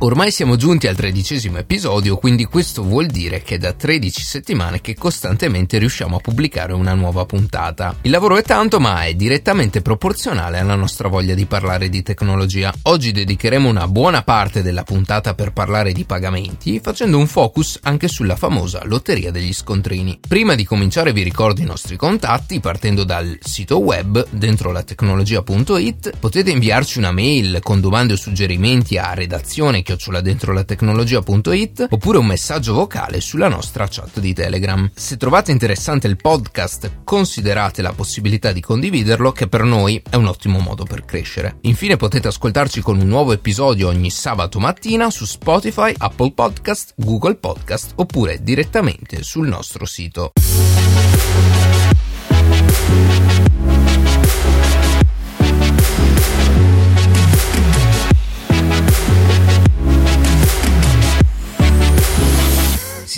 Ormai siamo giunti al tredicesimo episodio, quindi questo vuol dire che è da 13 settimane che costantemente riusciamo a pubblicare una nuova puntata. Il lavoro è tanto, ma è direttamente proporzionale alla nostra voglia di parlare di tecnologia. Oggi dedicheremo una buona parte della puntata per parlare di pagamenti, facendo un focus anche sulla famosa lotteria degli scontrini. Prima di cominciare vi ricordo i nostri contatti, partendo dal sito web dentro la tecnologia.it, potete inviarci una mail con domande o suggerimenti a redazione tecnologia.it oppure un messaggio vocale sulla nostra chat di Telegram. Se trovate interessante il podcast, considerate la possibilità di condividerlo che per noi è un ottimo modo per crescere. Infine potete ascoltarci con un nuovo episodio ogni sabato mattina su Spotify, Apple Podcast, Google Podcast oppure direttamente sul nostro sito.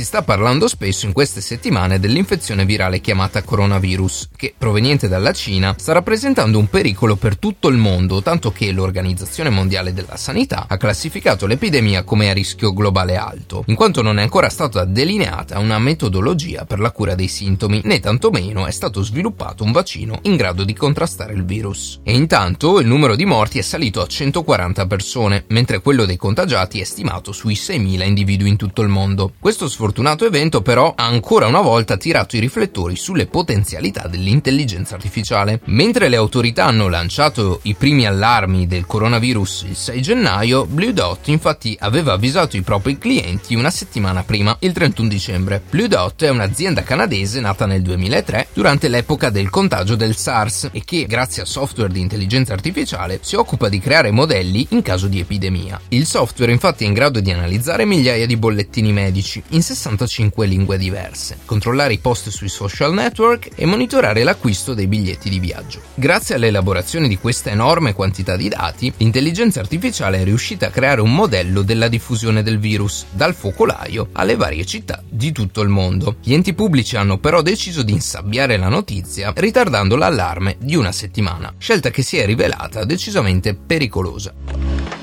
Sta parlando spesso in queste settimane dell'infezione virale chiamata coronavirus, che proveniente dalla Cina sta rappresentando un pericolo per tutto il mondo, tanto che l'Organizzazione Mondiale della Sanità ha classificato l'epidemia come a rischio globale alto, in quanto non è ancora stata delineata una metodologia per la cura dei sintomi, né tantomeno è stato sviluppato un vaccino in grado di contrastare il virus. E intanto il numero di morti è salito a 140 persone, mentre quello dei contagiati è stimato sui 6.000 individui in tutto il mondo. Questo sfortunato sfortunato evento però ha ancora una volta tirato i riflettori sulle potenzialità dell'intelligenza artificiale. Mentre le autorità hanno lanciato i primi allarmi del coronavirus il 6 gennaio, Blue Dot infatti aveva avvisato i propri clienti una settimana prima, il 31 dicembre. Blue Dot è un'azienda canadese nata nel 2003 durante l'epoca del contagio del SARS e che, grazie a software di intelligenza artificiale, si occupa di creare modelli in caso di epidemia. Il software infatti è in grado di analizzare migliaia di bollettini medici in 65 lingue diverse, controllare i post sui social network e monitorare l'acquisto dei biglietti di viaggio. Grazie all'elaborazione di questa enorme quantità di dati, l'intelligenza artificiale è riuscita a creare un modello della diffusione del virus, dal focolaio alle varie città di tutto il mondo. Gli enti pubblici hanno però deciso di insabbiare la notizia, ritardando l'allarme di una settimana, scelta che si è rivelata decisamente pericolosa.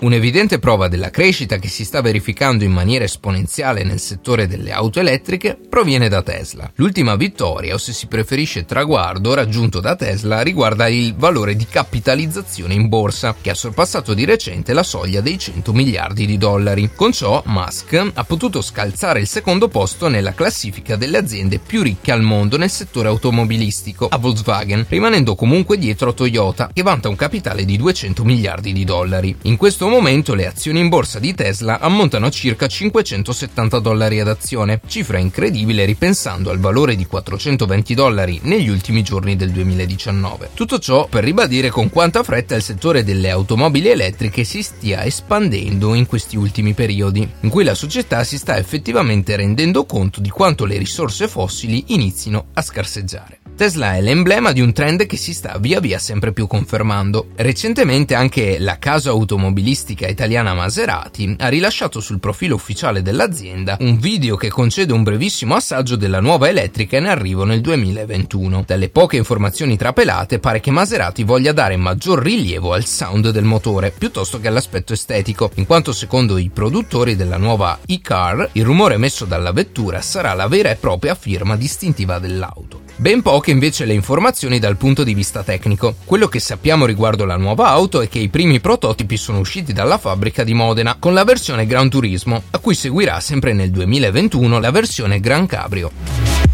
Un'evidente prova della crescita che si sta verificando in maniera esponenziale nel settore delle auto elettriche proviene da Tesla. L'ultima vittoria, o se si preferisce traguardo, raggiunto da Tesla riguarda il valore di capitalizzazione in borsa, che ha sorpassato di recente la soglia dei 100 miliardi di dollari. Con ciò, Musk ha potuto scalzare il secondo posto nella classifica delle aziende più ricche al mondo nel settore automobilistico, a Volkswagen, rimanendo comunque dietro a Toyota, che vanta un capitale di 200 miliardi di dollari. In questo momento le azioni in borsa di Tesla ammontano a circa 570 dollari ad azione, cifra incredibile ripensando al valore di 420 dollari negli ultimi giorni del 2019. Tutto ciò per ribadire con quanta fretta il settore delle automobili elettriche si stia espandendo in questi ultimi periodi, in cui la società si sta effettivamente rendendo conto di quanto le risorse fossili inizino a scarseggiare. Tesla è l'emblema di un trend che si sta via via sempre più confermando. Recentemente anche la casa automobilistica italiana Maserati ha rilasciato sul profilo ufficiale dell'azienda un video che concede un brevissimo assaggio della nuova elettrica in arrivo nel 2021. Dalle poche informazioni trapelate pare che Maserati voglia dare maggior rilievo al sound del motore piuttosto che all'aspetto estetico, in quanto secondo i produttori della nuova e-car il rumore emesso dalla vettura sarà la vera e propria firma distintiva dell'auto. Ben poche invece le informazioni dal punto di vista tecnico. Quello che sappiamo riguardo la nuova auto è che i primi prototipi sono usciti dalla fabbrica di Modena con la versione Gran Turismo, a cui seguirà sempre nel 2021 la versione Gran Cabrio.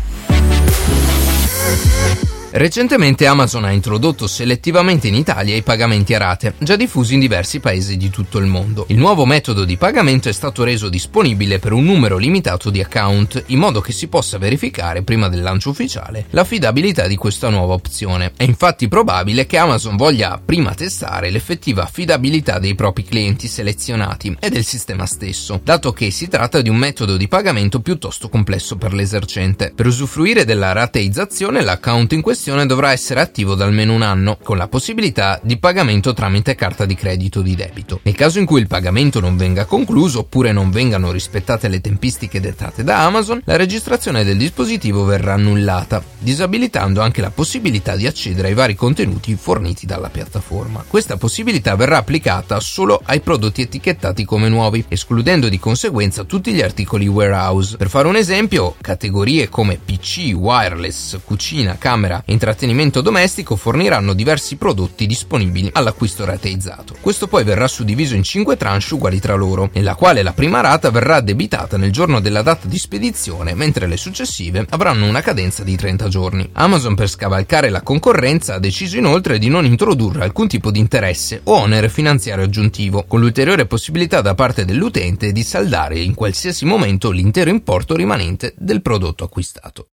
Recentemente Amazon ha introdotto selettivamente in Italia i pagamenti a rate, già diffusi in diversi paesi di tutto il mondo. Il nuovo metodo di pagamento è stato reso disponibile per un numero limitato di account, in modo che si possa verificare prima del lancio ufficiale l'affidabilità di questa nuova opzione. È infatti probabile che Amazon voglia prima testare l'effettiva affidabilità dei propri clienti selezionati e del sistema stesso, dato che si tratta di un metodo di pagamento piuttosto complesso per l'esercente. Per usufruire della rateizzazione l'account in questione transazione dovrà essere attivo da almeno un anno, con la possibilità di pagamento tramite carta di credito di debito. Nel caso in cui il pagamento non venga concluso oppure non vengano rispettate le tempistiche dettate da Amazon, la registrazione del dispositivo verrà annullata, disabilitando anche la possibilità di accedere ai vari contenuti forniti dalla piattaforma. Questa possibilità verrà applicata solo ai prodotti etichettati come nuovi, escludendo di conseguenza tutti gli articoli warehouse. Per fare un esempio, categorie come PC, wireless, cucina, camera e intrattenimento domestico forniranno diversi prodotti disponibili all'acquisto rateizzato. Questo poi verrà suddiviso in 5 tranche uguali tra loro, nella quale la prima rata verrà addebitata nel giorno della data di spedizione, mentre le successive avranno una cadenza di 30 giorni. Amazon per scavalcare la concorrenza ha deciso inoltre di non introdurre alcun tipo di interesse o onere finanziario aggiuntivo, con l'ulteriore possibilità da parte dell'utente di saldare in qualsiasi momento l'intero importo rimanente del prodotto acquistato.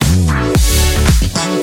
I'm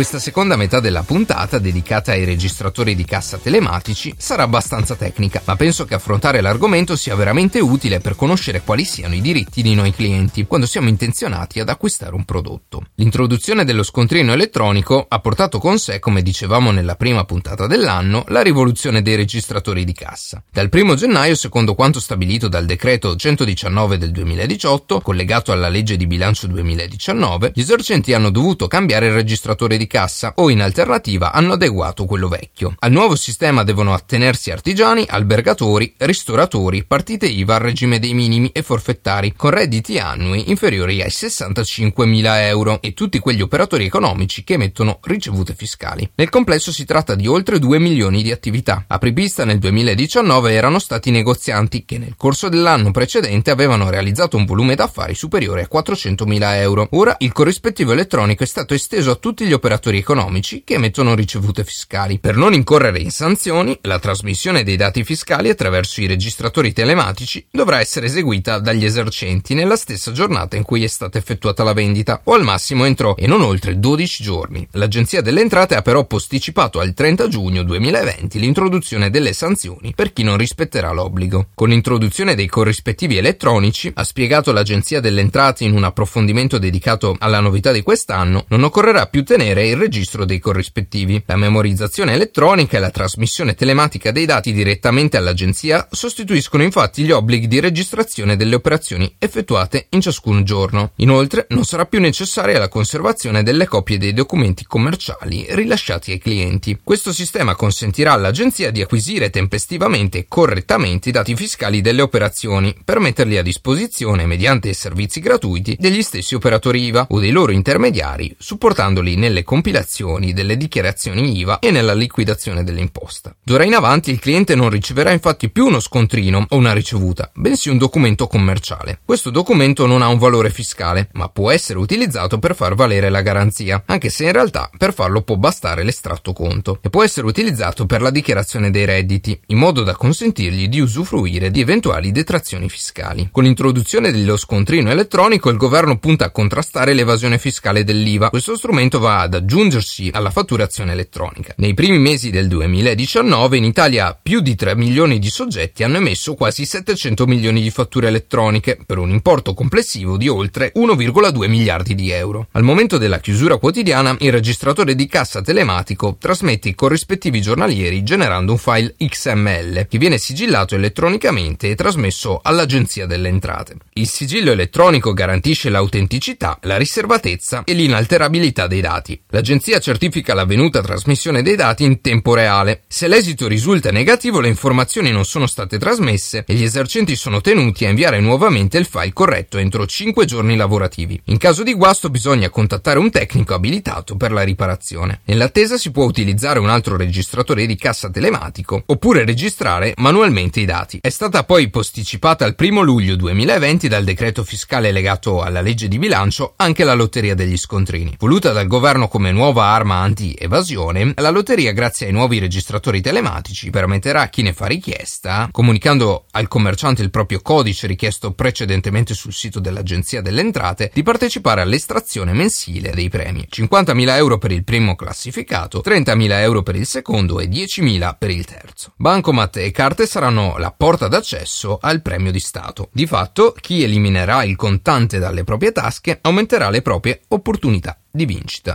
Questa seconda metà della puntata, dedicata ai registratori di cassa telematici, sarà abbastanza tecnica, ma penso che affrontare l'argomento sia veramente utile per conoscere quali siano i diritti di noi clienti quando siamo intenzionati ad acquistare un prodotto. L'introduzione dello scontrino elettronico ha portato con sé, come dicevamo nella prima puntata dell'anno, la rivoluzione dei registratori di cassa. Dal 1 gennaio, secondo quanto stabilito dal decreto 119 del 2018, collegato alla legge di bilancio 2019, gli esercenti hanno dovuto cambiare il registratore di cassa o in alternativa hanno adeguato quello vecchio. Al nuovo sistema devono attenersi artigiani, albergatori, ristoratori, partite IVA al regime dei minimi e forfettari con redditi annui inferiori ai 65.000 euro e tutti quegli operatori economici che emettono ricevute fiscali. Nel complesso si tratta di oltre 2 milioni di attività. Apripista nel 2019 erano stati negozianti che nel corso dell'anno precedente avevano realizzato un volume d'affari superiore a 400.000 euro. Ora il corrispettivo elettronico è stato esteso a tutti gli operatori operatori economici che emettono ricevute fiscali. Per non incorrere in sanzioni, la trasmissione dei dati fiscali attraverso i registratori telematici dovrà essere eseguita dagli esercenti nella stessa giornata in cui è stata effettuata la vendita, o al massimo entro e non oltre 12 giorni. L'Agenzia delle Entrate ha però posticipato al 30 giugno 2020 l'introduzione delle sanzioni per chi non rispetterà l'obbligo. Con l'introduzione dei corrispettivi elettronici, ha spiegato l'Agenzia delle Entrate in un approfondimento dedicato alla novità di quest'anno, non occorrerà più tenere il registro dei corrispettivi. La memorizzazione elettronica e la trasmissione telematica dei dati direttamente all'agenzia sostituiscono infatti gli obblighi di registrazione delle operazioni effettuate in ciascun giorno. Inoltre non sarà più necessaria la conservazione delle copie dei documenti commerciali rilasciati ai clienti. Questo sistema consentirà all'agenzia di acquisire tempestivamente e correttamente i dati fiscali delle operazioni per metterli a disposizione mediante servizi gratuiti degli stessi operatori IVA o dei loro intermediari, supportandoli nelle competenze compilazioni delle dichiarazioni IVA e nella liquidazione dell'imposta. D'ora in avanti il cliente non riceverà infatti più uno scontrino o una ricevuta, bensì un documento commerciale. Questo documento non ha un valore fiscale, ma può essere utilizzato per far valere la garanzia, anche se in realtà per farlo può bastare l'estratto conto, e può essere utilizzato per la dichiarazione dei redditi, in modo da consentirgli di usufruire di eventuali detrazioni fiscali. Con l'introduzione dello scontrino elettronico il governo punta a contrastare l'evasione fiscale dell'IVA. Questo strumento va ad aggiungersi alla fatturazione elettronica. Nei primi mesi del 2019 in Italia più di 3 milioni di soggetti hanno emesso quasi 700 milioni di fatture elettroniche per un importo complessivo di oltre 1,2 miliardi di euro. Al momento della chiusura quotidiana il registratore di cassa telematico trasmette i corrispettivi giornalieri generando un file XML che viene sigillato elettronicamente e trasmesso all'Agenzia delle Entrate. Il sigillo elettronico garantisce l'autenticità, la riservatezza e l'inalterabilità dei dati. La L'agenzia certifica l'avvenuta trasmissione dei dati in tempo reale. Se l'esito risulta negativo, le informazioni non sono state trasmesse e gli esercenti sono tenuti a inviare nuovamente il file corretto entro 5 giorni lavorativi. In caso di guasto bisogna contattare un tecnico abilitato per la riparazione. Nell'attesa si può utilizzare un altro registratore di cassa telematico oppure registrare manualmente i dati. È stata poi posticipata al 1 luglio 2020 dal decreto fiscale legato alla legge di bilancio anche la lotteria degli scontrini. Voluta dal governo come come nuova arma anti-evasione, la lotteria, grazie ai nuovi registratori telematici, permetterà a chi ne fa richiesta, comunicando al commerciante il proprio codice richiesto precedentemente sul sito dell'Agenzia delle Entrate, di partecipare all'estrazione mensile dei premi. 50.000 euro per il primo classificato, 30.000 euro per il secondo e 10.000 per il terzo. Bancomat e carte saranno la porta d'accesso al premio di Stato. Di fatto, chi eliminerà il contante dalle proprie tasche aumenterà le proprie opportunità di vincita.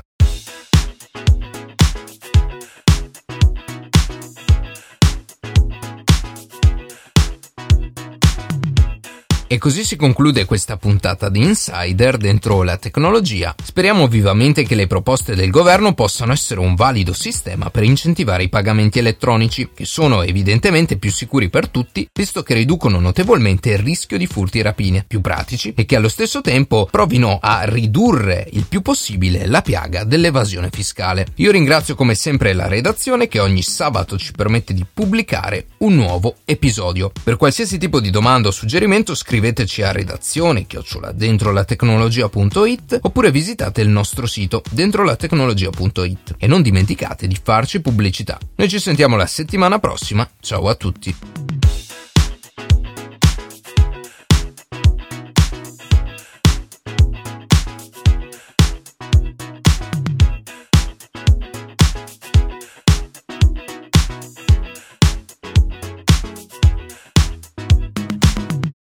E così si conclude questa puntata di Insider dentro la tecnologia. Speriamo vivamente che le proposte del governo possano essere un valido sistema per incentivare i pagamenti elettronici, che sono evidentemente più sicuri per tutti, visto che riducono notevolmente il rischio di furti e rapine, più pratici e che allo stesso tempo provino a ridurre il più possibile la piaga dell'evasione fiscale. Io ringrazio come sempre la redazione che ogni sabato ci permette di pubblicare un nuovo episodio. Per qualsiasi tipo di domanda o suggerimento scrivete scriveteci a redazione chiocciola dentrolatecnologia.it oppure visitate il nostro sito dentrolatecnologia.it e non dimenticate di farci pubblicità. Noi ci sentiamo la settimana prossima, ciao a tutti!